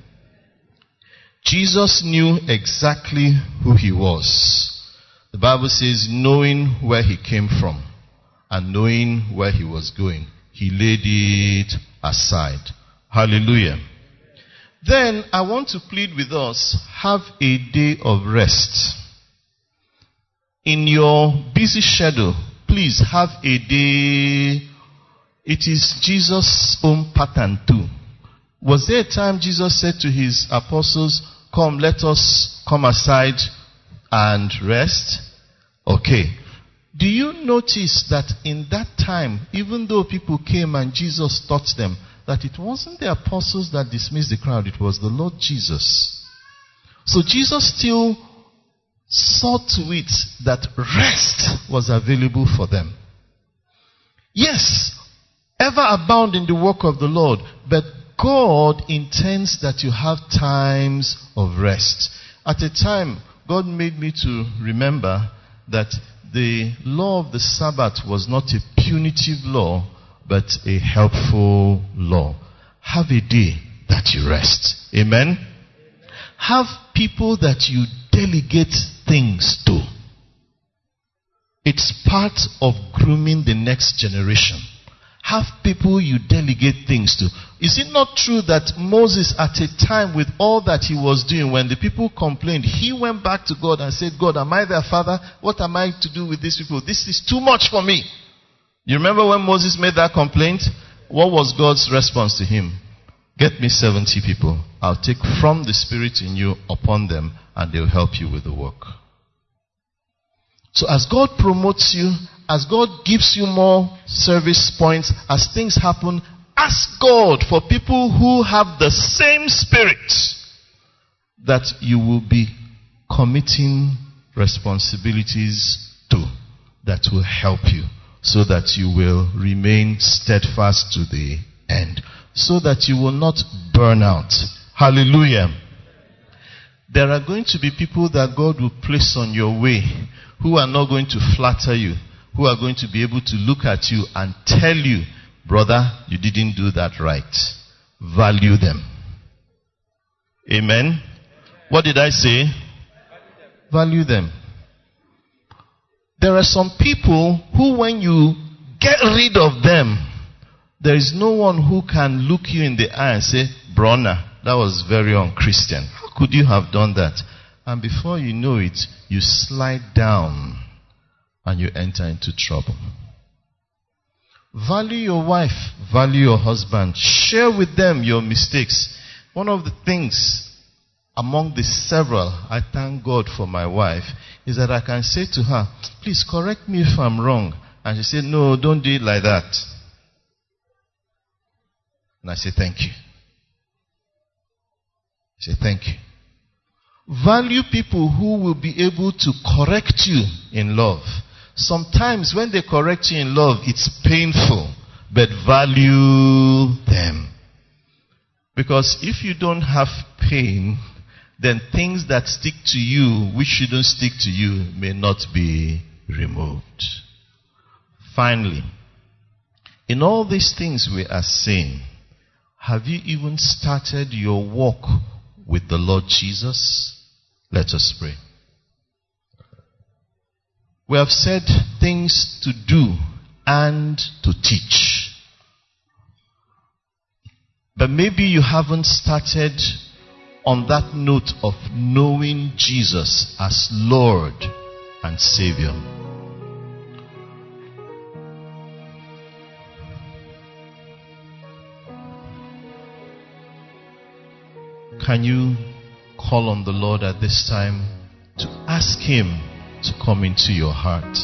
Jesus knew exactly who he was. The Bible says, knowing where he came from and knowing where he was going, he laid it aside. Hallelujah. Then I want to plead with us have a day of rest. In your busy schedule, please have a day? It is Jesus' own pattern too. Was there a time Jesus said to his apostles, Come, let us come aside and rest? Okay. Do you notice that in that time, even though people came and Jesus taught them, that it wasn't the apostles that dismissed the crowd, it was the Lord Jesus. So Jesus still saw to it that rest was available for them. Yes, ever abound in the work of the Lord, but God intends that you have times of rest. At a time, God made me to remember that the law of the Sabbath was not a punitive law, but a helpful law. Have a day that you rest. Amen? Have people that you delegate things to. It's part of grooming the next generation. Have people you delegate things to. Is it not true that Moses, at a time with all that he was doing, when the people complained, he went back to God and said, God, am I their father? What am I to do with these people? This is too much for me. You remember when Moses made that complaint? What was God's response to him? Get me 70 people. I'll take from the Spirit in you upon them, and they'll help you with the work. So as God promotes you, as God gives you more service points, as things happen, ask God for people who have the same spirit that you will be committing responsibilities to that will help you so that you will remain steadfast to the end so that you will not burn out. Hallelujah. There are going to be people that God will place on your way who are not going to flatter you, who are going to be able to look at you and tell you, brother, you didn't do that right. Value them. Amen. What did I say? Value them. There are some people who, when you get rid of them, there is no one who can look you in the eye and say, Brona, that was very unchristian. How could you have done that? And before you know it, you slide down and you enter into trouble. Value your wife, value your husband, share with them your mistakes. One of the things among the several I thank God for my wife is that I can say to her, please correct me if I'm wrong. And she said, no, don't do it like that. And I say, thank you. I Say, thank you. Value people who will be able to correct you in love. Sometimes when they correct you in love, it's painful, but value them. Because if you don't have pain, then things that stick to you, which shouldn't stick to you, may not be removed. Finally, in all these things we are saying, have you even started your walk with the Lord Jesus? Let us pray. We have said things to do and to teach. But maybe you haven't started on that note of knowing Jesus as Lord and Savior. Can you call on the Lord at this time to ask Him to come into your heart?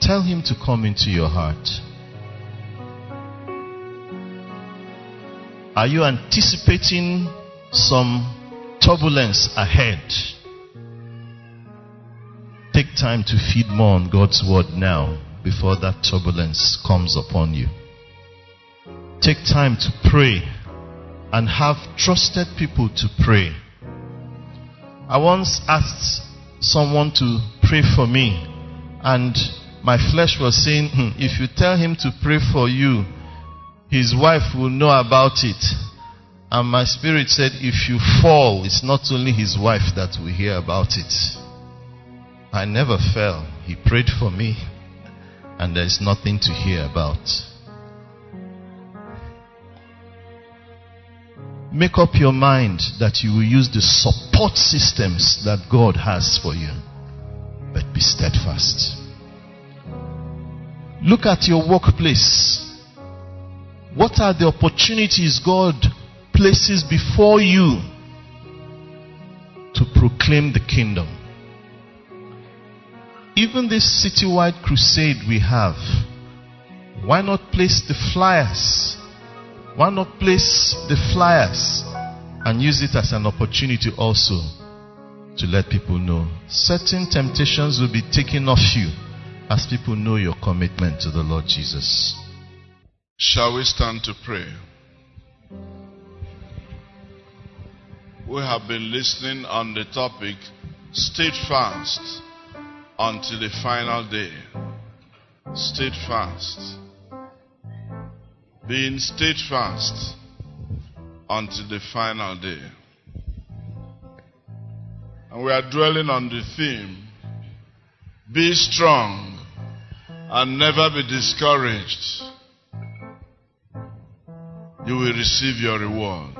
Tell Him to come into your heart. Are you anticipating some turbulence ahead? Take time to feed more on God's word now before that turbulence comes upon you. Take time to pray and have trusted people to pray. I once asked someone to pray for me, and my flesh was saying, hmm, if you tell him to pray for you, his wife will know about it. And my spirit said, if you fall, it's not only his wife that will hear about it. I never fell. He prayed for me, and there's nothing to hear about. Make up your mind that you will use the support systems that God has for you. but be steadfast. Look at your workplace. What are the opportunities God places before you to proclaim the kingdom? Even this citywide crusade we have, why not place the flyers? Why not place the flyers and use it as an opportunity also to let people know certain temptations will be taken off you as people know your commitment to the Lord Jesus.
Shall we stand to pray? We have been listening on the topic steadfast fast until the final day. Steadfast. Being steadfast until the final day. And we are dwelling on the theme be strong and never be discouraged. You will receive your reward.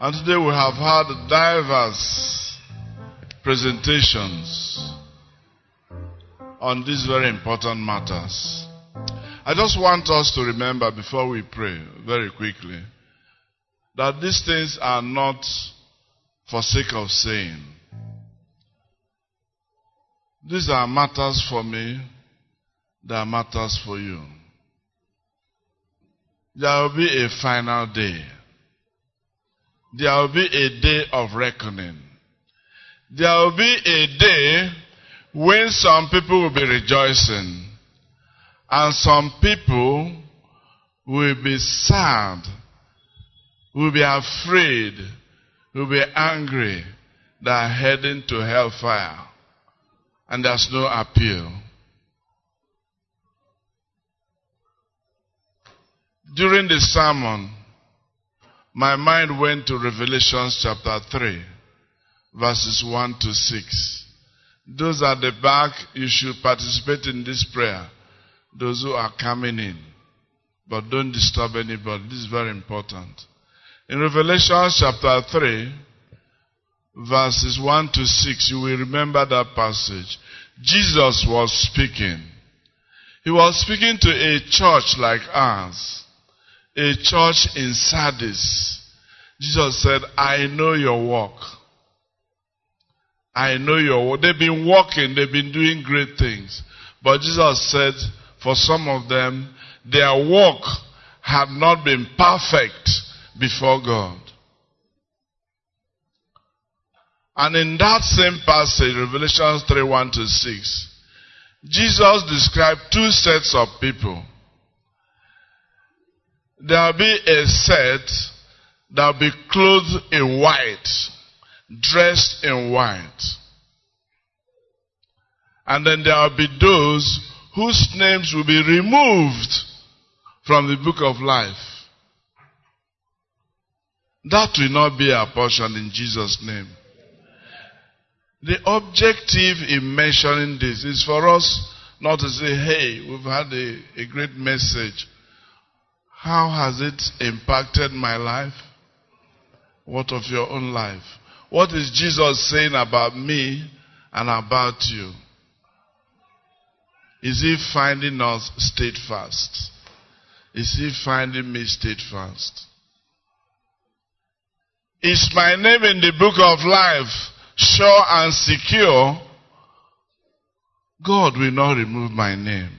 And today we have had diverse presentations on these very important matters. I just want us to remember before we pray, very quickly, that these things are not for sake of saying. These are matters for me, they are matters for you. There will be a final day. There will be a day of reckoning. There will be a day when some people will be rejoicing and some people will be sad, will be afraid, will be angry. They are heading to hellfire and there's no appeal. During the sermon, my mind went to Revelation chapter 3, verses 1 to 6. Those at the back, you should participate in this prayer. Those who are coming in. But don't disturb anybody. This is very important. In Revelation chapter 3, verses 1 to 6, you will remember that passage. Jesus was speaking. He was speaking to a church like ours, a church in Sardis. Jesus said, I know your work. I know your work. They've been working, they've been doing great things. But Jesus said, for some of them, their work have not been perfect before God. And in that same passage, Revelation 3 1 to 6, Jesus described two sets of people. There will be a set that will be clothed in white, dressed in white. And then there will be those whose names will be removed from the book of life. That will not be our portion in Jesus' name. The objective in mentioning this is for us not to say, hey, we've had a, a great message. How has it impacted my life? What of your own life? What is Jesus saying about me and about you? Is he finding us steadfast? Is he finding me steadfast? Is my name in the book of life sure and secure? God will not remove my name.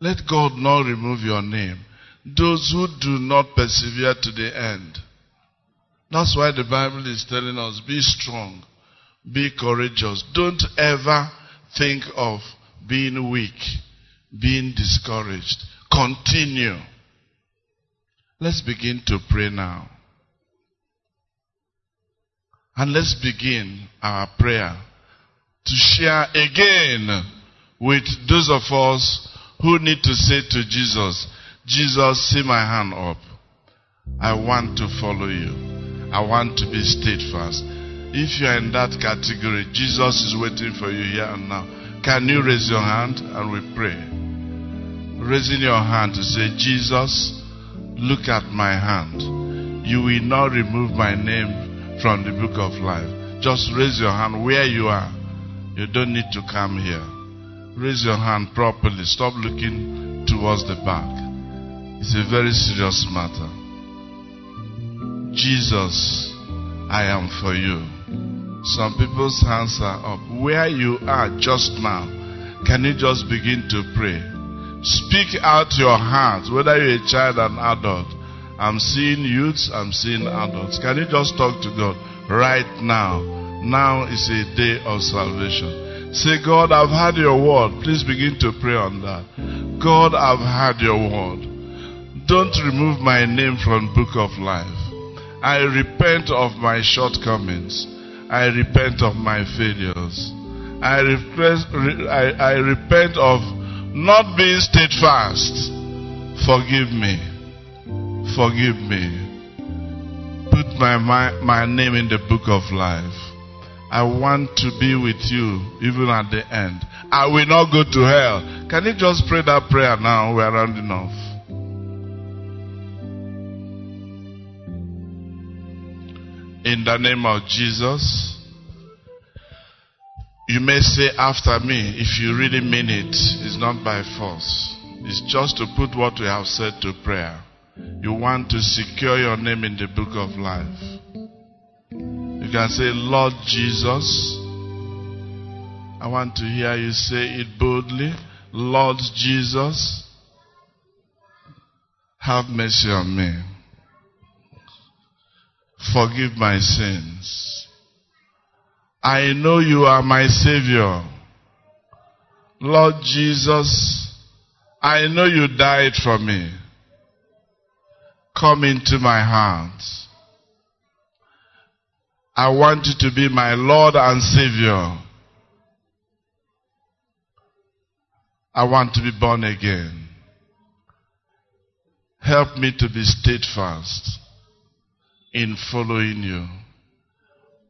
Let God not remove your name. Those who do not persevere to the end. That's why the Bible is telling us be strong, be courageous. Don't ever think of being weak, being discouraged. Continue. Let's begin to pray now. And let's begin our prayer to share again with those of us who need to say to Jesus, Jesus, see my hand up. I want to follow you. I want to be steadfast. If you are in that category, Jesus is waiting for you here and now. Can you raise your hand and we pray? Raising your hand to say, Jesus, look at my hand. You will not remove my name from the book of life. Just raise your hand where you are. You don't need to come here. Raise your hand properly. Stop looking towards the back. It's a very serious matter. Jesus, I am for you. Some people's hands are up. Where you are just now, can you just begin to pray? Speak out your heart, whether you're a child or an adult. I'm seeing youths, I'm seeing adults. Can you just talk to God right now? Now is a day of salvation. Say, God, I've heard your word. Please begin to pray on that. God, I've heard your word. Don't remove my name from book of life. I repent of my shortcomings. I repent of my failures. I, request, I, I repent of not being steadfast. Forgive me. Forgive me. Put my, my, my name in the book of life. I want to be with you even at the end. I will not go to hell. Can you just pray that prayer now? We're rounding off. In the name of Jesus. You may say after me, if you really mean it, it's not by force. It's just to put what we have said to prayer. You want to secure your name in the book of life. You can say, Lord Jesus. I want to hear you say it boldly. Lord Jesus, have mercy on me. Forgive my sins. I know you are my Savior. Lord Jesus, I know you died for me. Come into my heart. I want you to be my Lord and Savior. I want to be born again. Help me to be steadfast in following you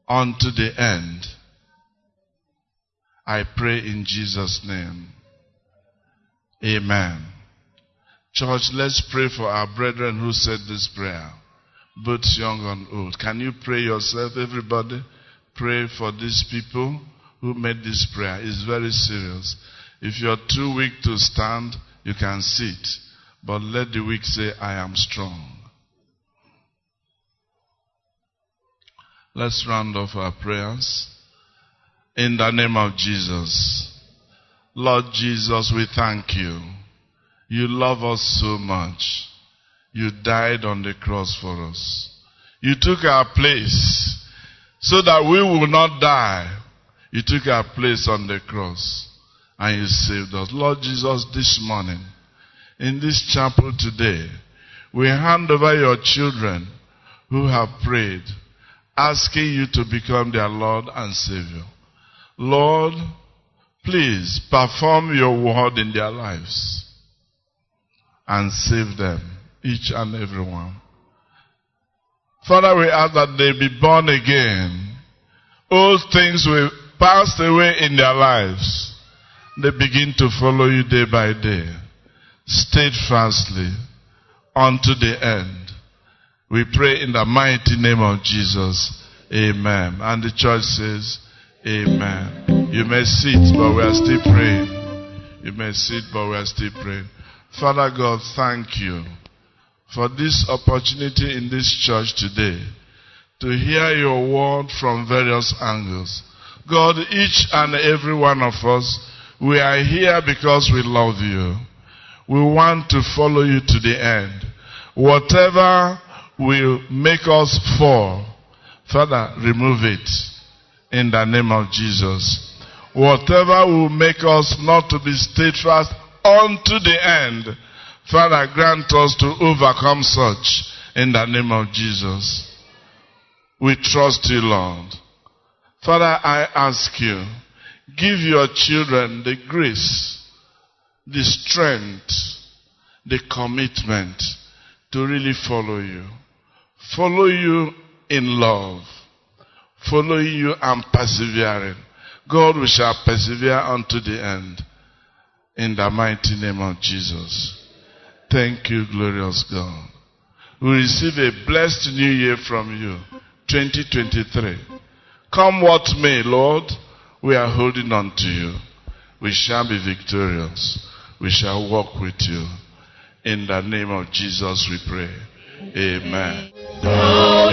unto the end. I pray in Jesus' name. Amen. Church, let's pray for our brethren who said this prayer, both young and old. Can you pray yourself, everybody? Pray for these people who made this prayer. It's very serious. If you're too weak to stand, you can sit. But let the weak say, I am strong. Let's round off our prayers. In the name of Jesus. Lord Jesus, we thank you. You love us so much. You died on the cross for us. You took our place so that we will not die. You took our place on the cross and you saved us. Lord Jesus, this morning, in this chapel today, we hand over your children who have prayed, asking you to become their Lord and Savior. Lord, please perform your word in their lives and save them, each and every one. Father, we ask that they be born again. All things will pass away in their lives. They begin to follow you day by day, steadfastly, unto the end. We pray in the mighty name of Jesus. Amen. And the church says, Amen. You may sit, but we are still praying. You may sit, but we are still praying. Father God, thank you for this opportunity in this church today to hear your word from various angles. God, each and every one of us, we are here because we love you. We want to follow you to the end. Whatever will make us fall, Father, remove it in the name of Jesus. Whatever will make us not to be steadfast unto the end, Father, grant us to overcome such in the name of Jesus. We trust you, Lord. Father, I ask you, give your children the grace, the strength, the commitment to really follow you. Follow you in love. following you and persevering. God, we shall persevere unto the end. In the mighty name of Jesus. Thank you, glorious God. We receive a blessed new year from you. 2023. Come what may, Lord, we are holding on to you. We shall be victorious. We shall walk with you. In the name of Jesus we pray. Amen.
Amen.